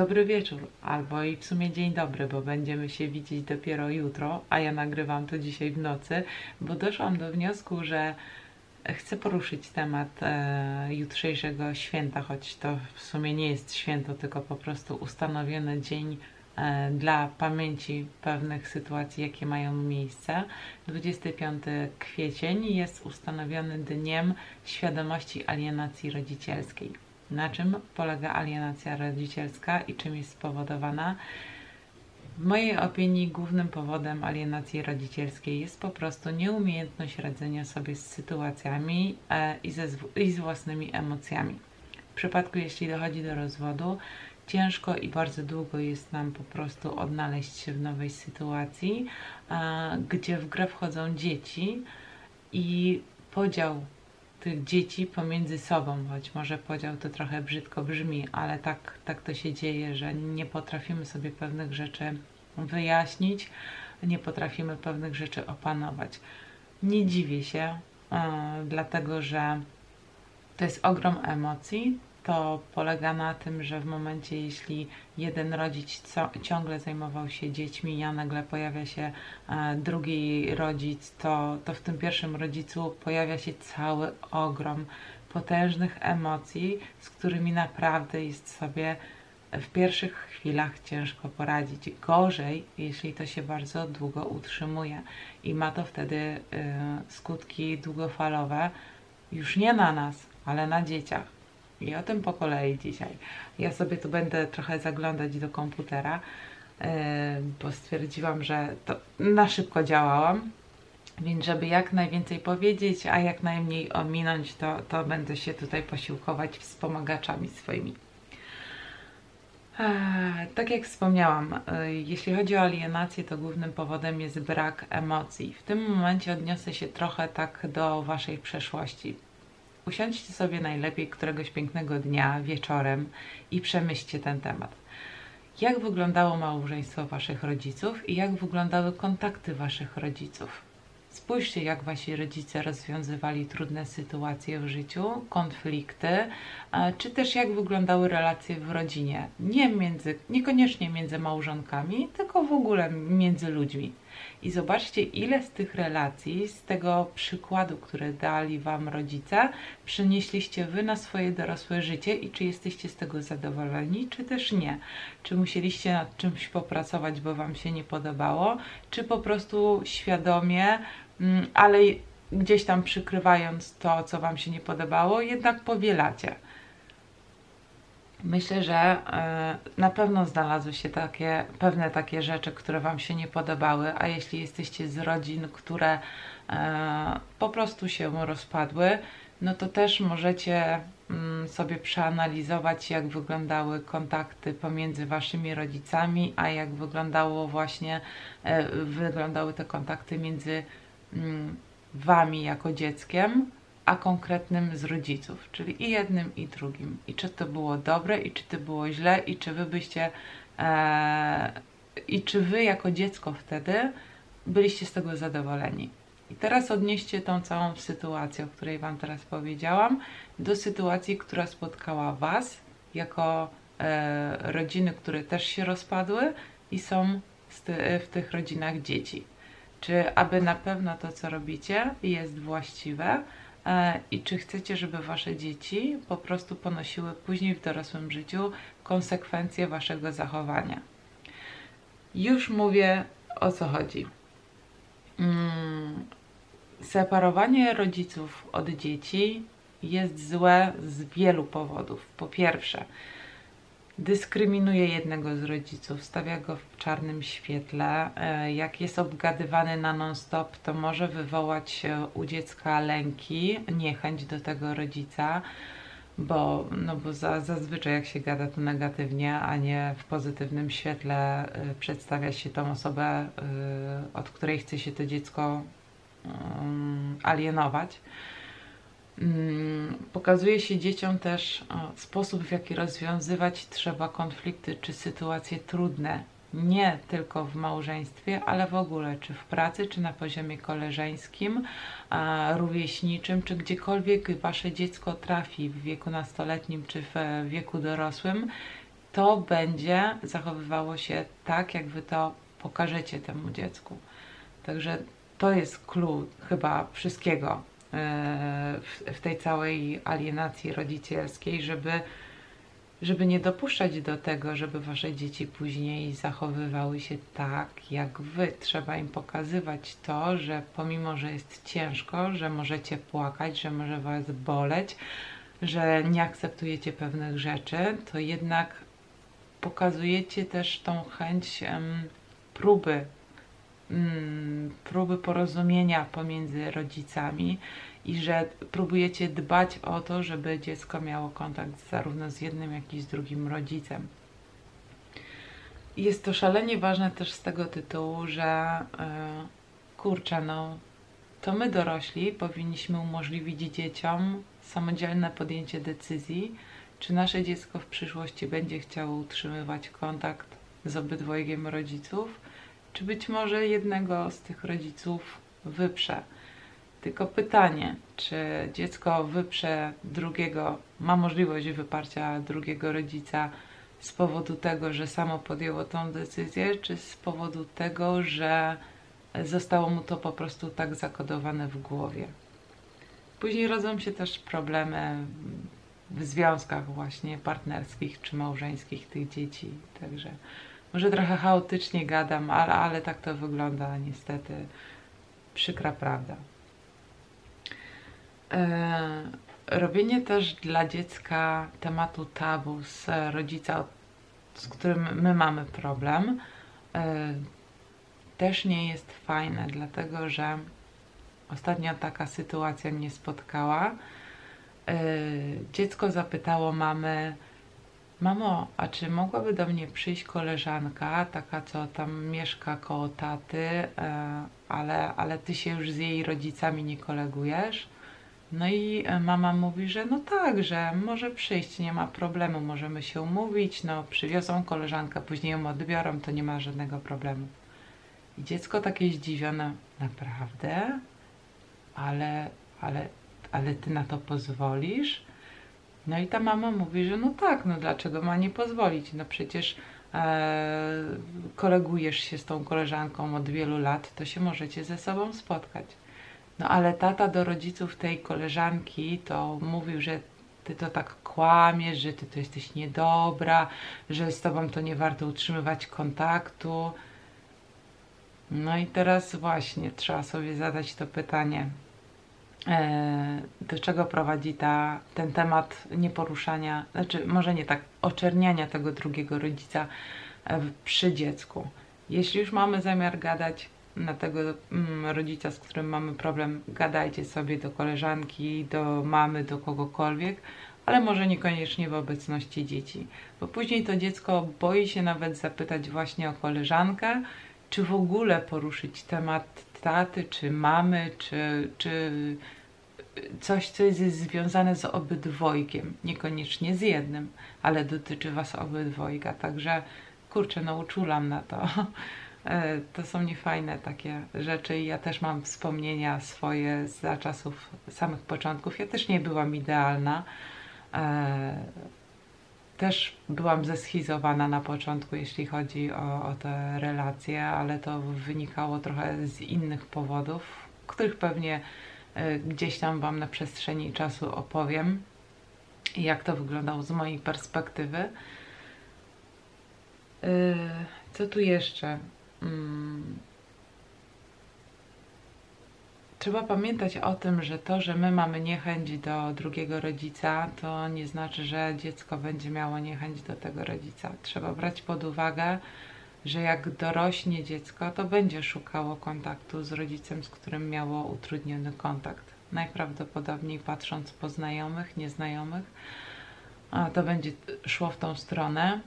Dobry wieczór, albo i w sumie dzień dobry, bo będziemy się widzieć dopiero jutro, a ja nagrywam to dzisiaj w nocy, bo doszłam do wniosku, że chcę poruszyć temat e, jutrzejszego święta, choć to w sumie nie jest święto, tylko po prostu ustanowiony dzień e, dla pamięci pewnych sytuacji, jakie mają miejsce. 25 kwiecień jest ustanowiony dniem świadomości alienacji rodzicielskiej na czym polega alienacja rodzicielska i czym jest spowodowana. W mojej opinii głównym powodem alienacji rodzicielskiej jest po prostu nieumiejętność radzenia sobie z sytuacjami e, i, ze, i z własnymi emocjami. W przypadku, jeśli dochodzi do rozwodu, ciężko i bardzo długo jest nam po prostu odnaleźć się w nowej sytuacji, gdzie w grę wchodzą dzieci i podział tych dzieci pomiędzy sobą, choć może podział to trochę brzydko brzmi, ale tak, tak to się dzieje, że nie potrafimy sobie pewnych rzeczy wyjaśnić, nie potrafimy pewnych rzeczy opanować. Nie dziwię się, yy, dlatego że to jest ogrom emocji, to polega na tym, że w momencie, jeśli jeden rodzic ciągle zajmował się dziećmi, a nagle pojawia się e, drugi rodzic, to, to w tym pierwszym rodzicu pojawia się cały ogrom potężnych emocji, z którymi naprawdę jest sobie w pierwszych chwilach ciężko poradzić. Gorzej, jeśli to się bardzo długo utrzymuje i ma to wtedy y, skutki długofalowe już nie na nas, ale na dzieciach i o tym po kolei dzisiaj. Ja sobie tu będę trochę zaglądać do komputera, bo stwierdziłam, że to na szybko działałam. Więc żeby jak najwięcej powiedzieć, a jak najmniej ominąć, to, to będę się tutaj posiłkować wspomagaczami swoimi. Tak jak wspomniałam, e, jeśli chodzi o alienację, to głównym powodem jest brak emocji. W tym momencie odniosę się trochę tak do Waszej przeszłości. Usiądźcie sobie najlepiej któregoś pięknego dnia, wieczorem i przemyślcie ten temat. Jak wyglądało małżeństwo Waszych rodziców i jak wyglądały kontakty Waszych rodziców? Spójrzcie, jak Wasi rodzice rozwiązywali trudne sytuacje w życiu, konflikty, czy też jak wyglądały relacje w rodzinie. Nie między, niekoniecznie między małżonkami, tylko w ogóle między ludźmi. I zobaczcie, ile z tych relacji, z tego przykładu, który dali Wam rodzice, przenieśliście Wy na swoje dorosłe życie i czy jesteście z tego zadowoleni, czy też nie. Czy musieliście nad czymś popracować, bo Wam się nie podobało, czy po prostu świadomie, mm, ale gdzieś tam przykrywając to, co Wam się nie podobało, jednak powielacie. Myślę, że e, na pewno znalazły się takie, pewne takie rzeczy, które Wam się nie podobały, a jeśli jesteście z rodzin, które e, po prostu się rozpadły, no to też możecie mm, sobie przeanalizować, jak wyglądały kontakty pomiędzy Waszymi rodzicami, a jak wyglądało właśnie, e, wyglądały te kontakty między mm, Wami jako dzieckiem, a konkretnym z rodziców, czyli i jednym, i drugim. I czy to było dobre, i czy to było źle, i czy wy byście, e, i czy wy jako dziecko wtedy byliście z tego zadowoleni. I teraz odnieście tą całą sytuację, o której Wam teraz powiedziałam, do sytuacji, która spotkała Was jako e, rodziny, które też się rozpadły i są w tych rodzinach dzieci. Czy aby na pewno to, co robicie, jest właściwe, E, i czy chcecie, żeby wasze dzieci po prostu ponosiły później w dorosłym życiu konsekwencje waszego zachowania. Już mówię o co chodzi. Mm, separowanie rodziców od dzieci jest złe z wielu powodów. Po pierwsze, dyskryminuje jednego z rodziców, stawia go w czarnym świetle. E, jak jest obgadywany na non-stop, to może wywołać u dziecka lęki, niechęć do tego rodzica, bo, no bo za, zazwyczaj jak się gada to negatywnie, a nie w pozytywnym świetle y, przedstawia się tą osobę, y, od której chce się to dziecko y, alienować. Mm, pokazuje się dzieciom też sposób, w jaki rozwiązywać trzeba konflikty czy sytuacje trudne. Nie tylko w małżeństwie, ale w ogóle, czy w pracy, czy na poziomie koleżeńskim, rówieśniczym, czy gdziekolwiek wasze dziecko trafi w wieku nastoletnim, czy w wieku dorosłym, to będzie zachowywało się tak, jak wy to pokażecie temu dziecku. Także to jest clue chyba wszystkiego e, w, tej całej alienacji rodzicielskiej, żeby, żeby nie dopuszczać do tego, żeby wasze dzieci później zachowywały się tak, jak wy. Trzeba im pokazywać to, że pomimo, że jest ciężko, że możecie płakać, że może was boleć, że nie akceptujecie pewnych rzeczy, to jednak pokazujecie też tą chęć próby, próby porozumienia pomiędzy rodzicami i że próbujecie dbać o to, żeby dziecko miało kontakt zarówno z jednym, jak i z drugim rodzicem. Jest to szalenie ważne też z tego tytułu, że yy, kurczę, no to my dorośli powinniśmy umożliwić dzieciom samodzielne podjęcie decyzji, czy nasze dziecko w przyszłości będzie chciało utrzymywać kontakt z obydwojgiem rodziców, czy być może jednego z tych rodziców wyprze. Tylko pytanie, czy dziecko wyprze drugiego, ma możliwość wyparcia drugiego rodzica z powodu tego, że samo podjęło tą decyzję, czy z powodu tego, że zostało mu to po prostu tak zakodowane w głowie. Później rodzą się też problemy w związkach właśnie partnerskich czy małżeńskich tych dzieci. Także może trochę chaotycznie gadam, ale, ale tak to wygląda niestety. Przykra prawda. E, robienie też dla dziecka tematu tabu z rodzica, z którym my mamy problem, e, też nie jest fajne, dlatego że ostatnio taka sytuacja mnie spotkała E, dziecko zapytało mamy, mamo, a czy mogłaby do mnie przyjść koleżanka, taka co tam mieszka koło taty, e, ale, ale ty się już z jej rodzicami nie kolegujesz? No i e, mama mówi, że no tak, że może przyjść, nie ma problemu, możemy się umówić, no przywiozą koleżankę, później ją odbiorą, to nie ma żadnego problemu. I dziecko takie zdziwione, naprawdę? Ale, ale ale ty na to pozwolisz? No i ta mama mówi, że no tak, no dlaczego ma nie pozwolić? No przecież e, kolegujesz się z tą koleżanką od wielu lat, to się możecie ze sobą spotkać. No ale tata do rodziców tej koleżanki to mówił, że ty to tak kłamiesz, że ty to jesteś niedobra, że z tobą to nie warto utrzymywać kontaktu. No i teraz właśnie trzeba sobie zadać to pytanie, do czego prowadzi ta, ten temat nieporuszania, znaczy może nie tak, oczerniania tego drugiego rodzica e, przy dziecku. Jeśli już mamy zamiar gadać na tego mm, rodzica, z którym mamy problem, gadajcie sobie do koleżanki, do mamy, do kogokolwiek, ale może niekoniecznie w obecności dzieci, bo później to dziecko boi się nawet zapytać właśnie o koleżankę, czy w ogóle poruszyć temat taty, czy mamy, czy, czy coś, co jest związane z obydwojgiem, niekoniecznie z jednym, ale dotyczy Was obydwojga, także kurczę, no uczulam na to. E, to są niefajne takie rzeczy i ja też mam wspomnienia swoje za czasów samych początków. Ja też nie byłam idealna. Też byłam zeschizowana na początku, jeśli chodzi o, o te relacje, ale to wynikało trochę z innych powodów, których pewnie e, gdzieś tam Wam na przestrzeni czasu opowiem, jak to wyglądało z mojej perspektywy. E, co tu jeszcze? Mm, Trzeba pamiętać o tym, że to, że my mamy niechęć do drugiego rodzica, to nie znaczy, że dziecko będzie miało niechęć do tego rodzica. Trzeba brać pod uwagę, że jak dorośnie dziecko, to będzie szukało kontaktu z rodzicem, z którym miało utrudniony kontakt. Najprawdopodobniej patrząc po znajomych, nieznajomych, to będzie szło w tą stronę.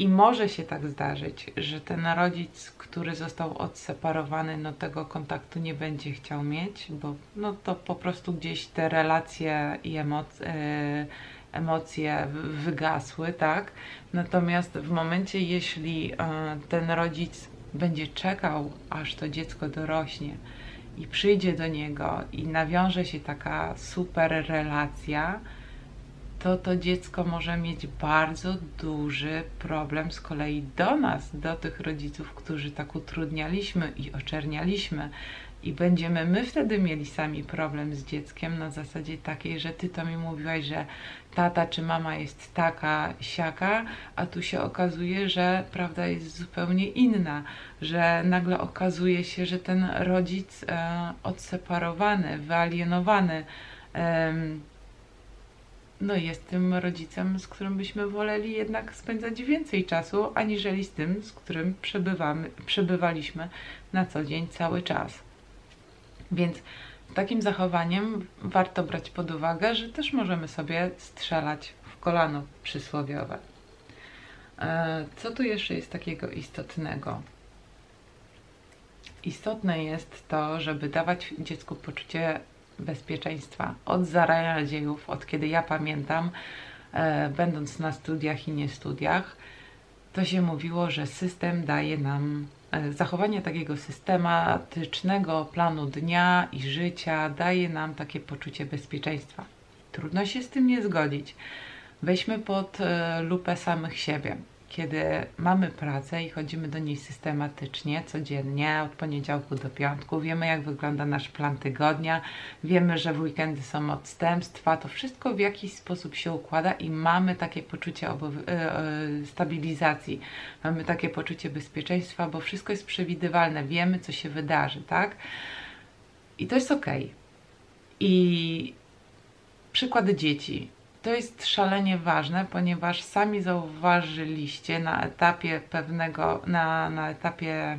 I może się tak zdarzyć, że ten rodzic, który został odseparowany, no tego kontaktu nie będzie chciał mieć, bo no to po prostu gdzieś te relacje i emocje, emocje wygasły, tak? Natomiast w momencie, jeśli e, ten rodzic będzie czekał, aż to dziecko dorośnie i przyjdzie do niego i nawiąże się taka super relacja, to to dziecko może mieć bardzo duży problem z kolei do nas, do tych rodziców, którzy tak utrudnialiśmy i oczernialiśmy. I będziemy my wtedy mieli sami problem z dzieckiem na zasadzie takiej, że ty to mi mówiłaś, że tata czy mama jest taka, siaka, a tu się okazuje, że prawda jest zupełnie inna, że nagle okazuje się, że ten rodzic e, odseparowany, wyalienowany, e, no jest tym rodzicem, z którym byśmy woleli jednak spędzać więcej czasu, aniżeli z tym, z którym przebywamy, przebywaliśmy na co dzień cały czas. Więc takim zachowaniem warto brać pod uwagę, że też możemy sobie strzelać w kolano przysłowiowe. E, co tu jeszcze jest takiego istotnego? Istotne jest to, żeby dawać dziecku poczucie bezpieczeństwa. Od zarania dziejów, od kiedy ja pamiętam, e, będąc na studiach i nie studiach, to się mówiło, że system daje nam e, zachowanie takiego systematycznego planu dnia i życia daje nam takie poczucie bezpieczeństwa. Trudno się z tym nie zgodzić. Weźmy pod e, lupę samych siebie kiedy mamy pracę i chodzimy do niej systematycznie, codziennie, od poniedziałku do piątku, wiemy jak wygląda nasz plan tygodnia, wiemy, że w weekendy są odstępstwa, to wszystko w jakiś sposób się układa i mamy takie poczucie e, e, stabilizacji, mamy takie poczucie bezpieczeństwa, bo wszystko jest przewidywalne, wiemy co się wydarzy, tak? I to jest ok. I przykład dzieci to jest szalenie ważne, ponieważ sami zauważyliście na etapie pewnego, na, na etapie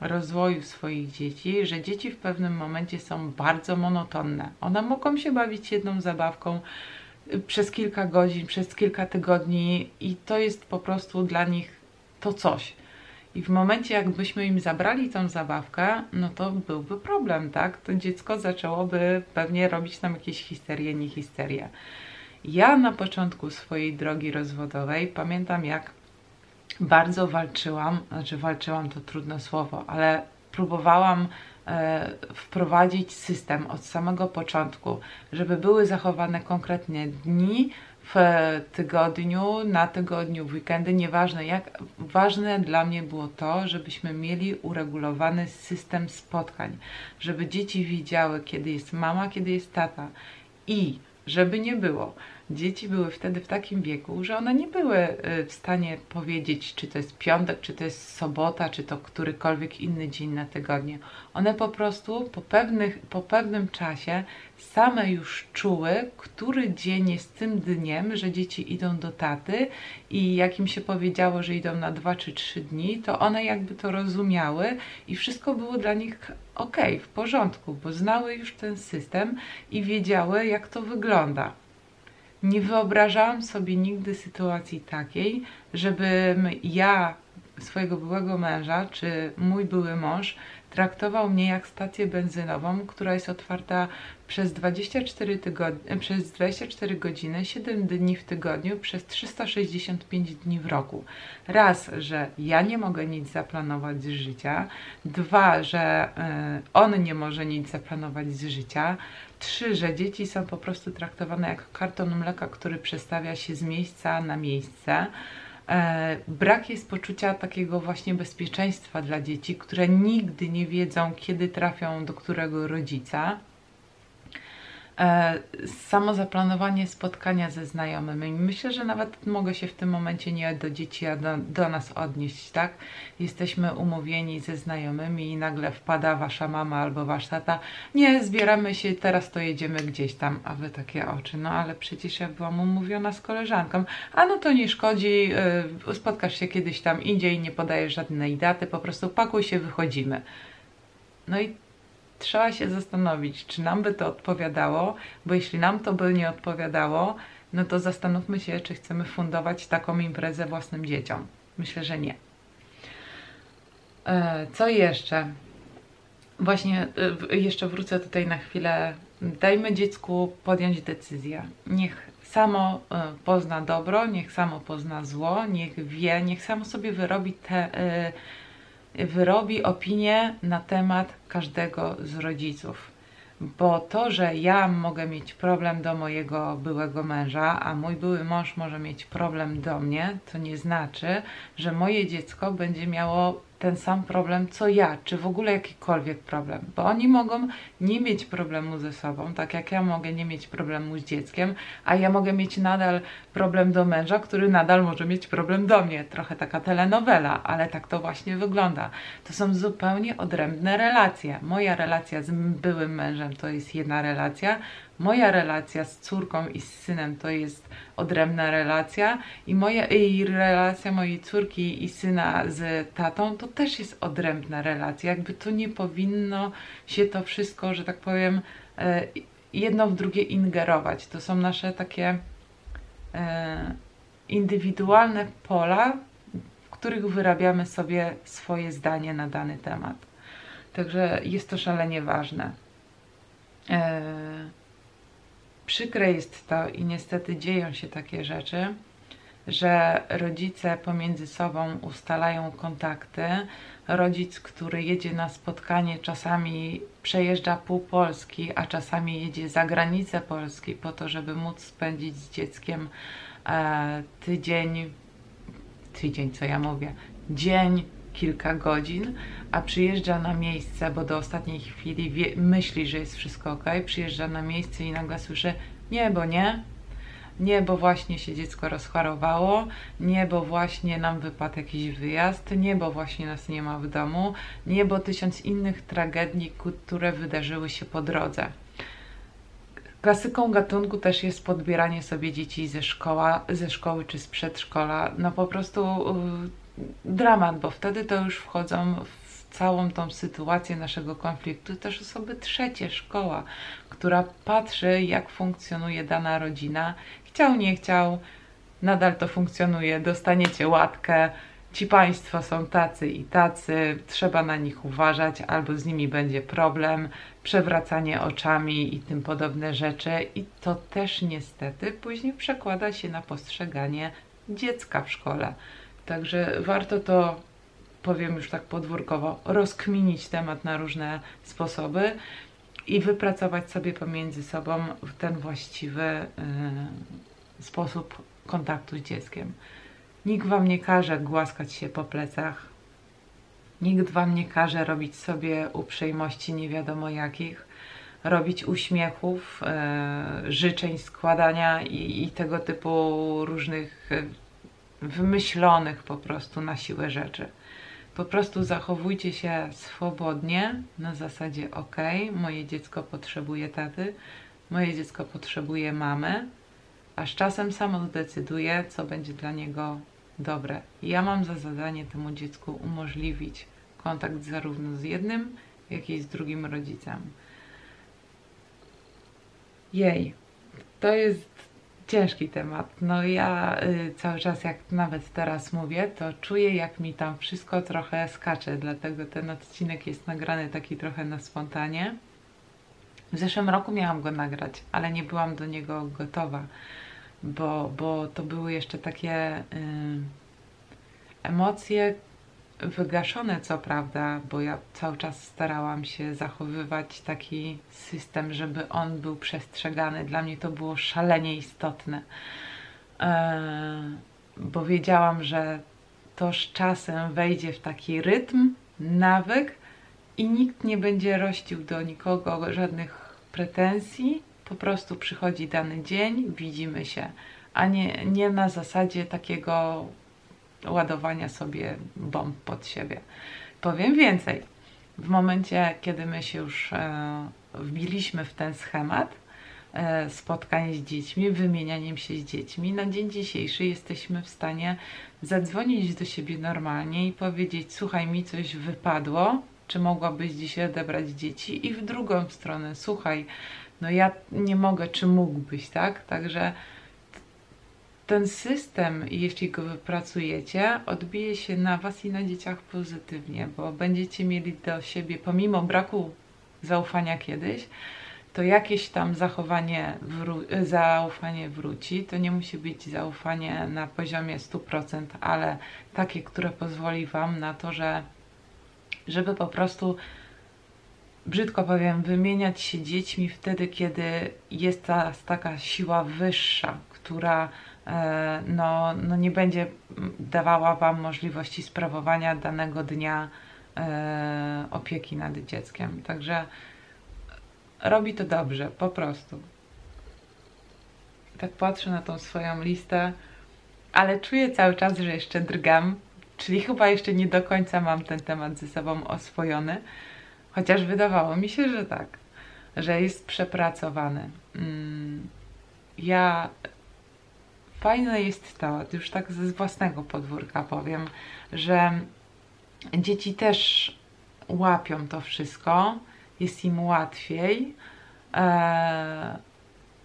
rozwoju swoich dzieci, że dzieci w pewnym momencie są bardzo monotonne. One mogą się bawić jedną zabawką y, przez kilka godzin, przez kilka tygodni i to jest po prostu dla nich to coś. I w momencie, jakbyśmy im zabrali tą zabawkę, no to byłby problem, tak? To dziecko zaczęłoby pewnie robić nam jakieś histerie, nie histerie. Ja na początku swojej drogi rozwodowej pamiętam, jak bardzo walczyłam, znaczy walczyłam to trudne słowo, ale próbowałam e, wprowadzić system od samego początku, żeby były zachowane konkretnie dni w tygodniu, na tygodniu, w weekendy, nieważne jak. Ważne dla mnie było to, żebyśmy mieli uregulowany system spotkań, żeby dzieci widziały, kiedy jest mama, kiedy jest tata i żeby nie było. Dzieci były wtedy w takim wieku, że one nie były y, w stanie powiedzieć, czy to jest piątek, czy to jest sobota, czy to którykolwiek inny dzień na tygodniu. One po prostu po, pewnych, po pewnym czasie same już czuły, który dzień jest tym dniem, że dzieci idą do taty i jak im się powiedziało, że idą na dwa czy trzy dni, to one jakby to rozumiały i wszystko było dla nich ok, w porządku, bo znały już ten system i wiedziały, jak to wygląda. Nie wyobrażałam sobie nigdy sytuacji takiej, żebym ja swojego byłego męża, czy mój były mąż traktował mnie jak stację benzynową, która jest otwarta przez 24, tygodnie, przez 24 godziny, 7 dni w tygodniu, przez 365 dni w roku. Raz, że ja nie mogę nic zaplanować z życia, dwa, że y, on nie może nic zaplanować z życia, trzy, że dzieci są po prostu traktowane jak karton mleka, który przestawia się z miejsca na miejsce. E, brak jest poczucia takiego właśnie bezpieczeństwa dla dzieci, które nigdy nie wiedzą, kiedy trafią do którego rodzica. E, samo zaplanowanie spotkania ze znajomymi. Myślę, że nawet mogę się w tym momencie nie do dzieci, a do, do nas odnieść, tak? Jesteśmy umówieni ze znajomymi i nagle wpada wasza mama albo wasz tata. Nie, zbieramy się, teraz to jedziemy gdzieś tam, a wy takie oczy. No ale przecież ja byłam umówiona z koleżanką. A no to nie szkodzi, yy, spotkasz się kiedyś tam indziej, nie podajesz żadnej daty, po prostu pakuj się, wychodzimy. No i trzeba się zastanowić, czy nam by to odpowiadało, bo jeśli nam to by nie odpowiadało, no to zastanówmy się, czy chcemy fundować taką imprezę własnym dzieciom. Myślę, że nie. E, co jeszcze? Właśnie e, jeszcze wrócę tutaj na chwilę. Dajmy dziecku podjąć decyzję. Niech samo e, pozna dobro, niech samo pozna zło, niech wie, niech samo sobie wyrobi te wyrobi opinię na temat każdego z rodziców. bo to, że ja mogę mieć problem do mojego byłego męża, a mój były mąż może mieć problem do mnie, to nie znaczy, że moje dziecko będzie miało ten sam problem co ja, czy w ogóle jakikolwiek problem, bo oni mogą nie mieć problemu ze sobą, tak jak ja mogę nie mieć problemu z dzieckiem, a ja mogę mieć nadal problem do męża, który nadal może mieć problem do mnie. Trochę taka telenowela, ale tak to właśnie wygląda. To są zupełnie odrębne relacje. Moja relacja z byłym mężem to jest jedna relacja, moja relacja z córką i z synem to jest odrębna relacja i moja i relacja mojej córki i syna z tatą to też jest odrębna relacja. Jakby to nie powinno się to wszystko, że tak powiem, e, jedno w drugie ingerować. To są nasze takie e, indywidualne pola, w których wyrabiamy sobie swoje zdanie na dany temat. Także jest to szalenie ważne. Przykre jest to i niestety dzieją się takie rzeczy, że rodzice pomiędzy sobą ustalają kontakty. Rodzic, który jedzie na spotkanie, czasami przejeżdża pół Polski, a czasami jedzie za granicę Polski po to, żeby móc spędzić z dzieckiem e, tydzień, tydzień, co ja mówię, dzień, kilka godzin, a przyjeżdża na miejsce, bo do ostatniej chwili wie, myśli, że jest wszystko ok, przyjeżdża na miejsce i nagle słyszy nie, bo nie, nie, bo właśnie się dziecko rozchorowało, nie, bo właśnie nam wypadł jakiś wyjazd, nie, bo właśnie nas nie ma w domu, nie, bo tysiąc innych tragedii, które wydarzyły się po drodze. Klasyką gatunku też jest podbieranie sobie dzieci ze, szkoła, ze szkoły czy z przedszkola. No po prostu yy, dramat, bo wtedy to już wchodzą w całą tą sytuację naszego konfliktu też osoby trzecie, szkoła, która patrzy, jak funkcjonuje dana rodzina. Chciał, nie chciał, nadal to funkcjonuje. Dostaniecie łatkę, ci państwo są tacy i tacy, trzeba na nich uważać, albo z nimi będzie problem, przewracanie oczami i tym podobne rzeczy. I to też niestety później przekłada się na postrzeganie dziecka w szkole. Także warto to, powiem już tak podwórkowo, rozkminić temat na różne sposoby i wypracować sobie pomiędzy sobą ten właściwy yy, sposób kontaktu z dzieckiem. Nikt wam nie każe głaskać się po plecach. Nikt wam nie każe robić sobie uprzejmości nie wiadomo jakich, robić uśmiechów, yy, życzeń, składania i, i tego typu różnych yy, wymyślonych po prostu na siłę rzeczy. Po prostu zachowujcie się swobodnie, na zasadzie ok, moje dziecko potrzebuje taty, moje dziecko potrzebuje mamy, a z czasem samo zdecyduje, co będzie dla niego dobre. Ja mam za zadanie temu dziecku umożliwić kontakt zarówno z jednym, jak i z drugim rodzicem. Jej, to jest ciężki temat. No ja y, cały czas, jak nawet teraz mówię, to czuję, jak mi tam wszystko trochę skacze, dlatego ten odcinek jest nagrany taki trochę na spontanie. W zeszłym roku miałam go nagrać, ale nie byłam do niego gotowa, bo, bo to były jeszcze takie y, emocje, wygaszone co prawda, bo ja cały czas starałam się zachowywać taki system, żeby on był przestrzegany. Dla mnie to było szalenie istotne, e, bo wiedziałam, że to z czasem wejdzie w taki rytm, nawyk i nikt nie będzie rościł do nikogo żadnych pretensji. Po prostu przychodzi dany dzień, widzimy się, a nie, nie na zasadzie takiego ładowania sobie bomb pod siebie. Powiem więcej. W momencie, kiedy my się już e, wbiliśmy w ten schemat e, spotkań z dziećmi, wymienianiem się z dziećmi, na dzień dzisiejszy jesteśmy w stanie zadzwonić do siebie normalnie i powiedzieć: Słuchaj, mi coś wypadło, czy mogłabyś dzisiaj odebrać dzieci? I w drugą stronę: Słuchaj, no ja nie mogę, czy mógłbyś, tak? Także ten system, jeśli go wypracujecie, odbije się na Was i na dzieciach pozytywnie, bo będziecie mieli do siebie, pomimo braku zaufania kiedyś, to jakieś tam zachowanie, wró- zaufanie wróci. To nie musi być zaufanie na poziomie 100%, ale takie, które pozwoli Wam na to, że żeby po prostu brzydko powiem, wymieniać się dziećmi wtedy, kiedy jest ta taka siła wyższa, która no, no nie będzie dawała Wam możliwości sprawowania danego dnia e, opieki nad dzieckiem. Także robi to dobrze, po prostu. Tak patrzę na tą swoją listę, ale czuję cały czas, że jeszcze drgam, czyli chyba jeszcze nie do końca mam ten temat ze sobą oswojony, chociaż wydawało mi się, że tak, że jest przepracowany. Mm, ja fajne jest to, już tak ze własnego podwórka powiem, że dzieci też łapią to wszystko, jest im łatwiej e,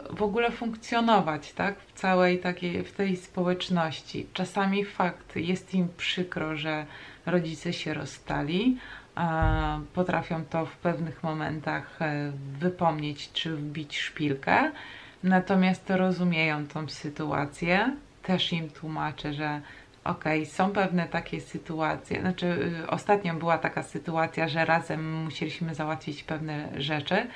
w ogóle funkcjonować, tak, w całej takiej, w tej społeczności. Czasami fakt, jest im przykro, że rodzice się rozstali, e, potrafią to w pewnych momentach e, wypomnieć czy wbić szpilkę, natomiast rozumieją tą sytuację, też im tłumaczę, że okej, okay, są pewne takie sytuacje, znaczy y, ostatnio była taka sytuacja, że razem musieliśmy załatwić pewne rzeczy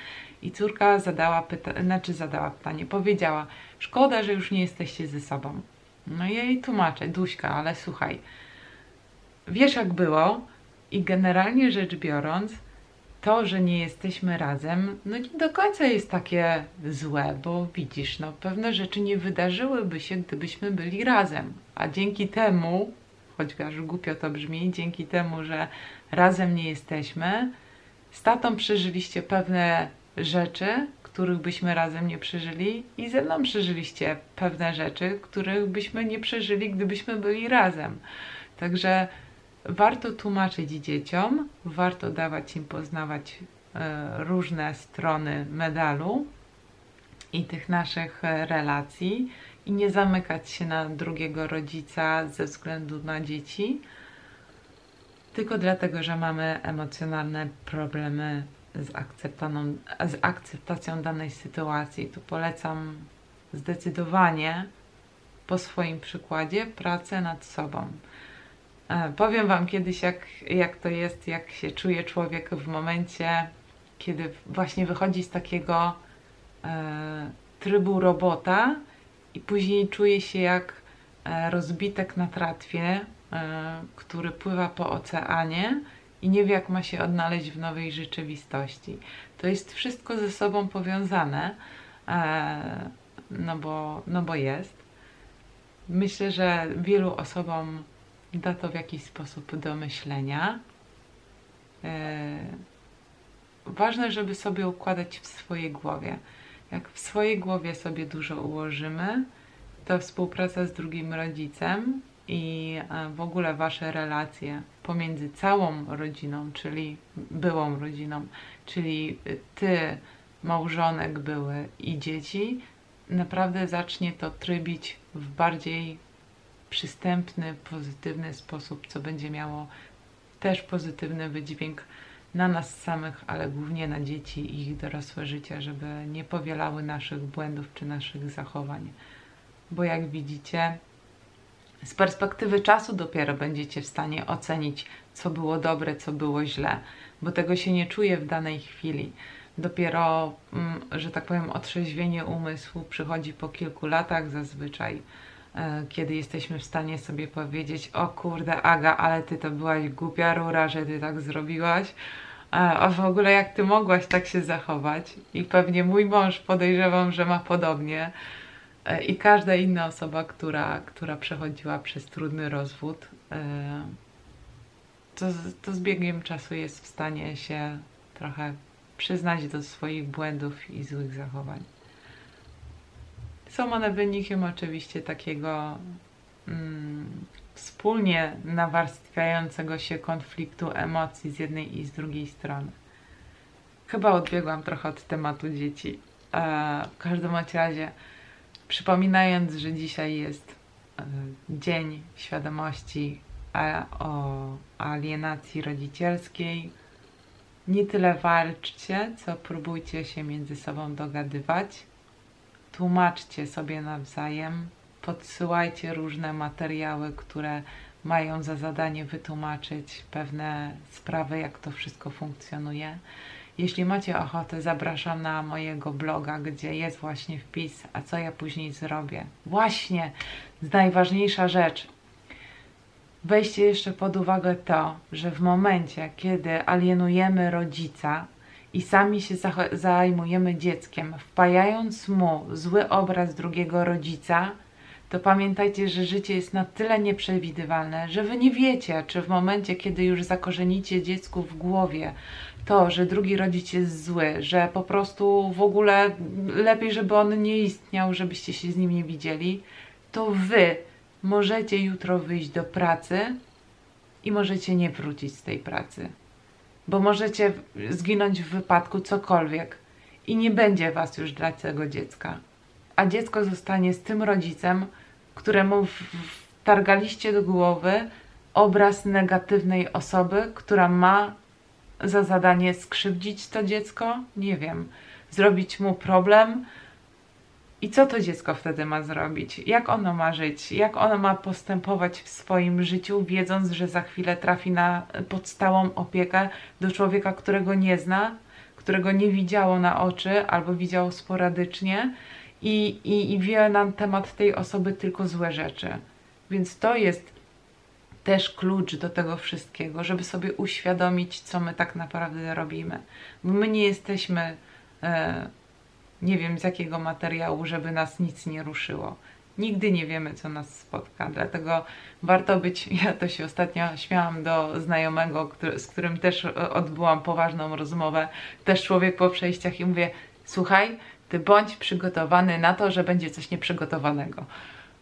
i córka zadała pytanie, znaczy zadała pytanie, powiedziała, szkoda, że już nie jesteście ze sobą. No i jej tłumaczę, Duśka, ale słuchaj, wiesz jak było? I generalnie rzecz biorąc, to, że nie jesteśmy razem, no nie do końca jest takie złe, bo widzisz, no pewne rzeczy nie wydarzyłyby się, gdybyśmy byli razem. A dzięki temu, chociaż głupio to brzmi, dzięki temu, że razem nie jesteśmy, z tatą przeżyliście pewne rzeczy, których byśmy razem nie przeżyli i ze mną przeżyliście pewne rzeczy, których byśmy nie przeżyli, gdybyśmy byli razem. Także warto tłumaczyć dzieciom, warto dawać im poznawać e, różne strony medalu i tych naszych e, relacji i nie zamykać się na drugiego rodzica ze względu na dzieci, tylko dlatego, że mamy emocjonalne problemy z, z akceptacją danej sytuacji. Tu polecam zdecydowanie po swoim przykładzie pracę nad sobą. E, powiem Wam kiedyś, jak, jak to jest, jak się czuje człowiek w momencie, kiedy właśnie wychodzi z takiego e, trybu robota i później czuje się jak e, rozbitek na tratwie, e, który pływa po oceanie i nie wie, jak ma się odnaleźć w nowej rzeczywistości. To jest wszystko ze sobą powiązane, e, no, bo, no bo jest. Myślę, że wielu osobom da to w jakiś sposób do myślenia. E, ważne, żeby sobie układać w swojej głowie. Jak w swojej głowie sobie dużo ułożymy, to współpraca z drugim rodzicem i e, w ogóle wasze relacje pomiędzy całą rodziną, czyli byłą rodziną, czyli ty, małżonek były i dzieci, naprawdę zacznie to trybić w bardziej przystępny, pozytywny sposób, co będzie miało też pozytywny wydźwięk na nas samych, ale głównie na dzieci i ich dorosłe życie, żeby nie powielały naszych błędów czy naszych zachowań. Bo jak widzicie, z perspektywy czasu dopiero będziecie w stanie ocenić, co było dobre, co było źle, bo tego się nie czuje w danej chwili. Dopiero, mm, że tak powiem, otrzeźwienie umysłu przychodzi po kilku latach zazwyczaj kiedy jesteśmy w stanie sobie powiedzieć, o kurde Aga, ale ty to byłaś głupia rura, że ty tak zrobiłaś, e, a w ogóle jak ty mogłaś tak się zachować? I pewnie mój mąż podejrzewam, że ma podobnie. E, i każda inna osoba, która, która przechodziła przez trudny rozwód, to, to z biegiem czasu jest w stanie się trochę przyznać do swoich błędów i złych zachowań. Są one wynikiem oczywiście takiego mm, wspólnie nawarstwiającego się konfliktu emocji z jednej i z drugiej strony. Chyba odbiegłam trochę od tematu dzieci. E, w każdym razie, przypominając, że dzisiaj jest e, Dzień Świadomości a, o alienacji rodzicielskiej, nie tyle walczcie, co próbujcie się między sobą dogadywać tłumaczcie sobie nawzajem, podsyłajcie różne materiały, które mają za zadanie wytłumaczyć pewne sprawy, jak to wszystko funkcjonuje. Jeśli macie ochotę, zapraszam na mojego bloga, gdzie jest właśnie wpis, a co ja później zrobię. Właśnie, najważniejsza rzecz. Weźcie jeszcze pod uwagę to, że w momencie, kiedy alienujemy rodzica i sami się zajmujemy dzieckiem, wpajając mu zły obraz drugiego rodzica, to pamiętajcie, że życie jest na tyle nieprzewidywalne, że wy nie wiecie, czy w momencie, kiedy już zakorzenicie dziecku w głowie to, że drugi rodzic jest zły, że po prostu w ogóle lepiej, żeby on nie istniał, żebyście się z nim nie widzieli, to wy możecie jutro wyjść do pracy i możecie nie wrócić z tej pracy. Bo możecie zginąć w wypadku cokolwiek i nie będzie was już dla tego dziecka. A dziecko zostanie z tym rodzicem, któremu wtargaliście do głowy obraz negatywnej osoby, która ma za zadanie skrzywdzić to dziecko, nie wiem, zrobić mu problem. I co to dziecko wtedy ma zrobić? Jak ono ma żyć? Jak ono ma postępować w swoim życiu, wiedząc, że za chwilę trafi na podstałą opiekę do człowieka, którego nie zna, którego nie widziało na oczy albo widziało sporadycznie i, i, i wie na temat tej osoby tylko złe rzeczy. Więc to jest też klucz do tego wszystkiego, żeby sobie uświadomić, co my tak naprawdę robimy. Bo my nie jesteśmy, e, nie wiem z jakiego materiału, żeby nas nic nie ruszyło. Nigdy nie wiemy, co nas spotka, dlatego warto być. Ja to się ostatnio śmiałam do znajomego, który, z którym też odbyłam poważną rozmowę, też człowiek po przejściach, i mówię: Słuchaj, ty bądź przygotowany na to, że będzie coś nieprzygotowanego.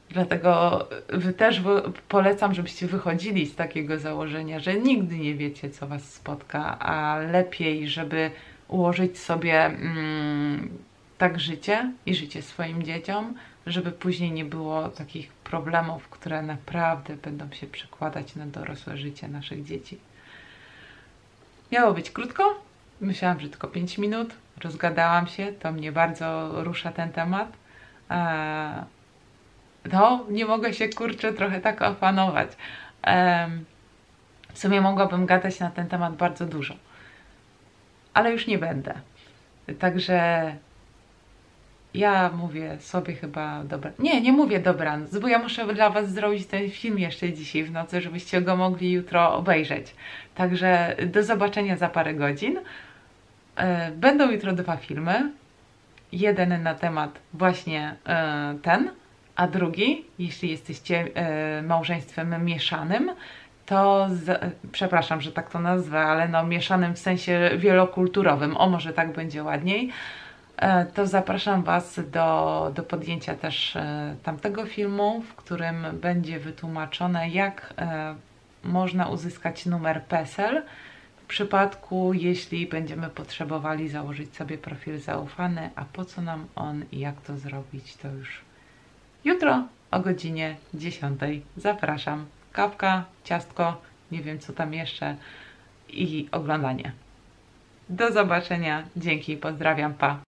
Dlatego wy też polecam, żebyście wychodzili z takiego założenia, że nigdy nie wiecie, co was spotka, a lepiej, żeby ułożyć sobie mm, tak życie i życie swoim dzieciom, żeby później nie było takich problemów, które naprawdę będą się przekładać na dorosłe życie naszych dzieci. Miało być krótko, myślałam, że tylko 5 minut, rozgadałam się, to mnie bardzo rusza ten temat. Eee, no, nie mogę się kurczę trochę tak opanować. Um, w sumie mogłabym gadać na ten temat bardzo dużo, ale już nie będę. Także ja mówię sobie chyba dobra. Nie, nie mówię dobranoc, bo ja muszę dla Was zrobić ten film jeszcze dzisiaj w nocy, żebyście go mogli jutro obejrzeć. Także do zobaczenia za parę godzin. E, będą jutro dwa filmy. Jeden na temat właśnie e, ten, a drugi, jeśli jesteście e, małżeństwem mieszanym, to z, przepraszam, że tak to nazwę, ale no mieszanym w sensie wielokulturowym, o może tak będzie ładniej, to zapraszam Was do, do podjęcia też e, tamtego filmu, w którym będzie wytłumaczone, jak można uzyskać numer PESEL w przypadku, jeśli będziemy potrzebowali założyć sobie profil zaufany, a po co nam on i jak to zrobić, to już Jutro o godzinie 10 zapraszam. Kawka, ciastko, nie wiem co tam jeszcze i oglądanie. Do zobaczenia. Dzięki, pozdrawiam, pa.